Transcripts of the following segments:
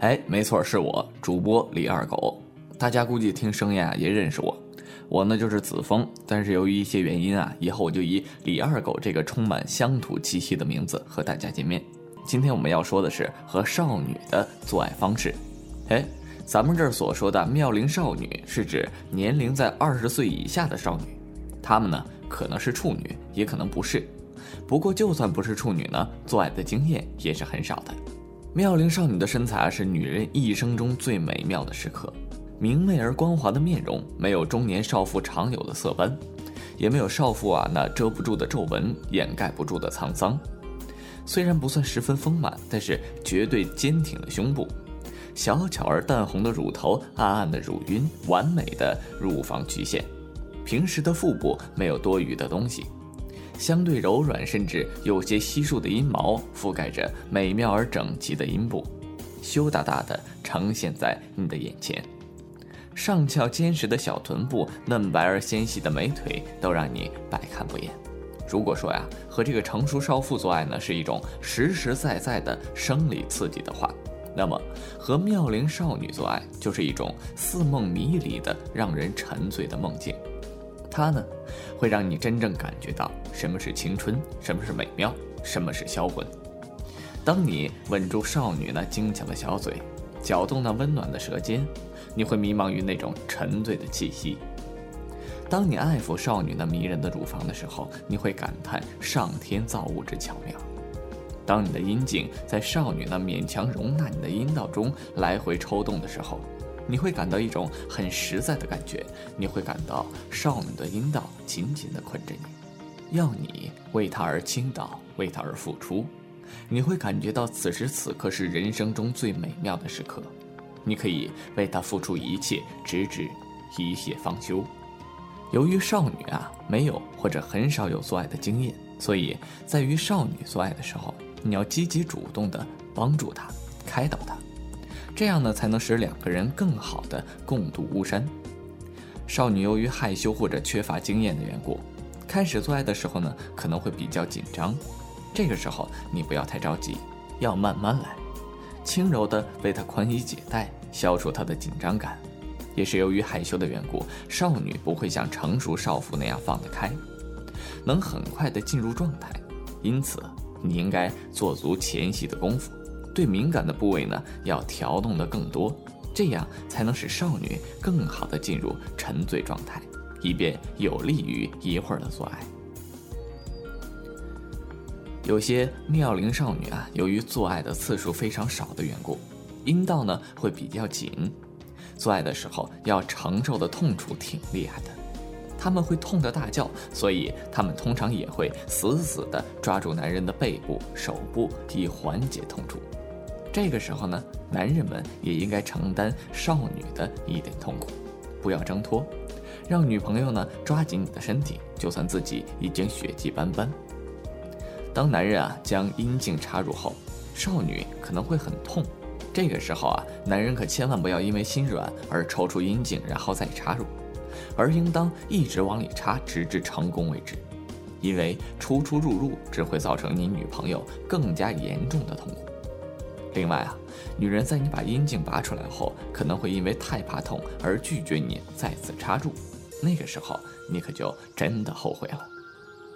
哎，没错，是我，主播李二狗。大家估计听声音啊也认识我，我呢就是子枫。但是由于一些原因啊，以后我就以李二狗这个充满乡土气息的名字和大家见面。今天我们要说的是和少女的做爱方式。哎，咱们这儿所说的妙龄少女是指年龄在二十岁以下的少女，她们呢可能是处女，也可能不是。不过就算不是处女呢，做爱的经验也是很少的。妙龄少女的身材啊，是女人一生中最美妙的时刻。明媚而光滑的面容，没有中年少妇常有的色斑，也没有少妇啊那遮不住的皱纹、掩盖不住的沧桑。虽然不算十分丰满，但是绝对坚挺的胸部，小巧而淡红的乳头，暗暗的乳晕，完美的乳房曲线。平时的腹部没有多余的东西，相对柔软甚至有些稀疏的阴毛覆盖着美妙而整齐的阴部，羞答答的呈现在你的眼前。上翘坚实的小臀部，嫩白而纤细的美腿，都让你百看不厌。如果说呀，和这个成熟少妇做爱呢，是一种实实在在的生理刺激的话，那么和妙龄少女做爱就是一种似梦迷离的、让人沉醉的梦境。它呢，会让你真正感觉到什么是青春，什么是美妙，什么是销魂。当你吻住少女那精巧的小嘴，搅动那温暖的舌尖。你会迷茫于那种沉醉的气息。当你爱抚少女那迷人的乳房的时候，你会感叹上天造物之巧妙。当你的阴茎在少女那勉强容纳你的阴道中来回抽动的时候，你会感到一种很实在的感觉。你会感到少女的阴道紧紧地捆着你，要你为她而倾倒，为她而付出。你会感觉到此时此刻是人生中最美妙的时刻。你可以为他付出一切，直至一泻方休。由于少女啊没有或者很少有做爱的经验，所以在与少女做爱的时候，你要积极主动地帮助她，开导她，这样呢才能使两个人更好的共度巫山。少女由于害羞或者缺乏经验的缘故，开始做爱的时候呢可能会比较紧张，这个时候你不要太着急，要慢慢来。轻柔地为她宽衣解带，消除她的紧张感。也是由于害羞的缘故，少女不会像成熟少妇那样放得开，能很快地进入状态。因此，你应该做足前戏的功夫，对敏感的部位呢要调动得更多，这样才能使少女更好地进入沉醉状态，以便有利于一会儿的做爱。有些妙龄少女啊，由于做爱的次数非常少的缘故，阴道呢会比较紧，做爱的时候要承受的痛楚挺厉害的，他们会痛得大叫，所以他们通常也会死死地抓住男人的背部、手部以缓解痛楚。这个时候呢，男人们也应该承担少女的一点痛苦，不要挣脱，让女朋友呢抓紧你的身体，就算自己已经血迹斑斑。当男人啊将阴茎插入后，少女可能会很痛，这个时候啊，男人可千万不要因为心软而抽出阴茎然后再插入，而应当一直往里插，直至成功为止。因为出出入入只会造成你女朋友更加严重的痛苦。另外啊，女人在你把阴茎拔出来后，可能会因为太怕痛而拒绝你再次插入，那个时候你可就真的后悔了。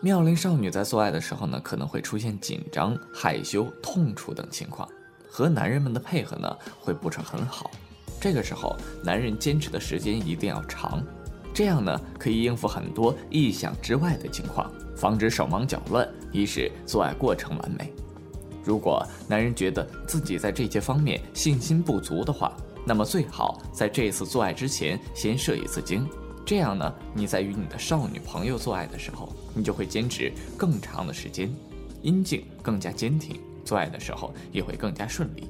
妙龄少女在做爱的时候呢，可能会出现紧张、害羞、痛楚等情况，和男人们的配合呢会不是很好。这个时候，男人坚持的时间一定要长，这样呢可以应付很多意想之外的情况，防止手忙脚乱，一是做爱过程完美。如果男人觉得自己在这些方面信心不足的话，那么最好在这次做爱之前先射一次精。这样呢，你在与你的少女朋友做爱的时候，你就会坚持更长的时间，阴茎更加坚挺，做爱的时候也会更加顺利。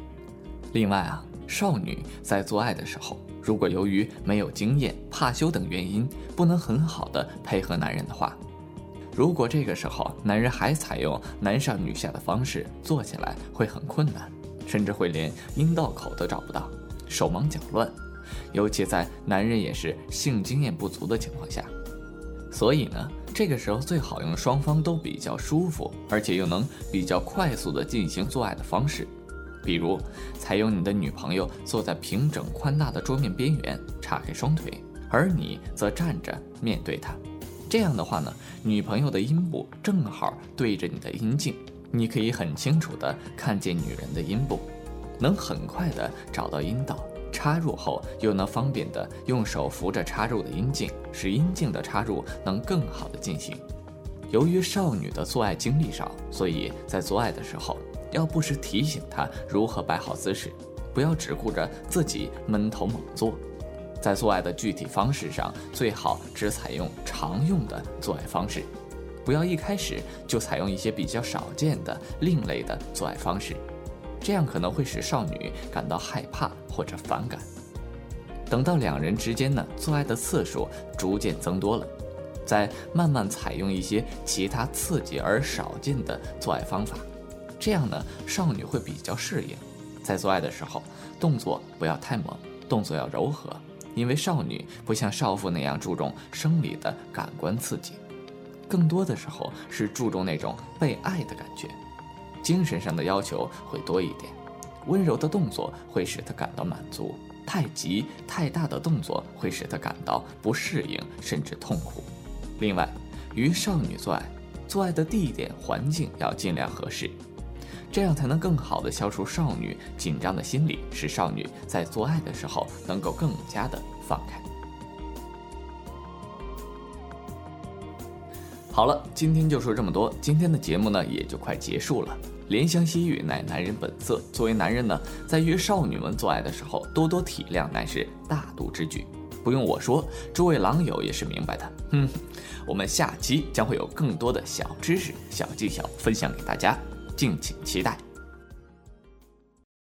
另外啊，少女在做爱的时候，如果由于没有经验、怕羞等原因，不能很好的配合男人的话，如果这个时候男人还采用男上女下的方式做起来，会很困难，甚至会连阴道口都找不到，手忙脚乱。尤其在男人也是性经验不足的情况下，所以呢，这个时候最好用双方都比较舒服，而且又能比较快速的进行做爱的方式。比如，采用你的女朋友坐在平整宽大的桌面边缘，叉开双腿，而你则站着面对她。这样的话呢，女朋友的阴部正好对着你的阴茎，你可以很清楚的看见女人的阴部，能很快的找到阴道，插入后又能方便的用手扶着插入的阴茎，使阴茎的插入能更好的进行。由于少女的做爱经历少，所以在做爱的时候。要不时提醒她如何摆好姿势，不要只顾着自己闷头猛做。在做爱的具体方式上，最好只采用常用的做爱方式，不要一开始就采用一些比较少见的另类的做爱方式，这样可能会使少女感到害怕或者反感。等到两人之间呢做爱的次数逐渐增多了，再慢慢采用一些其他刺激而少见的做爱方法。这样呢，少女会比较适应，在做爱的时候，动作不要太猛，动作要柔和，因为少女不像少妇那样注重生理的感官刺激，更多的时候是注重那种被爱的感觉，精神上的要求会多一点，温柔的动作会使她感到满足，太急太大的动作会使她感到不适应甚至痛苦。另外，与少女做爱，做爱的地点环境要尽量合适。这样才能更好的消除少女紧张的心理，使少女在做爱的时候能够更加的放开。好了，今天就说这么多，今天的节目呢也就快结束了。怜香惜玉乃男人本色，作为男人呢，在与少女们做爱的时候，多多体谅乃是大度之举。不用我说，诸位狼友也是明白的。哼，我们下期将会有更多的小知识、小技巧分享给大家。敬请期待。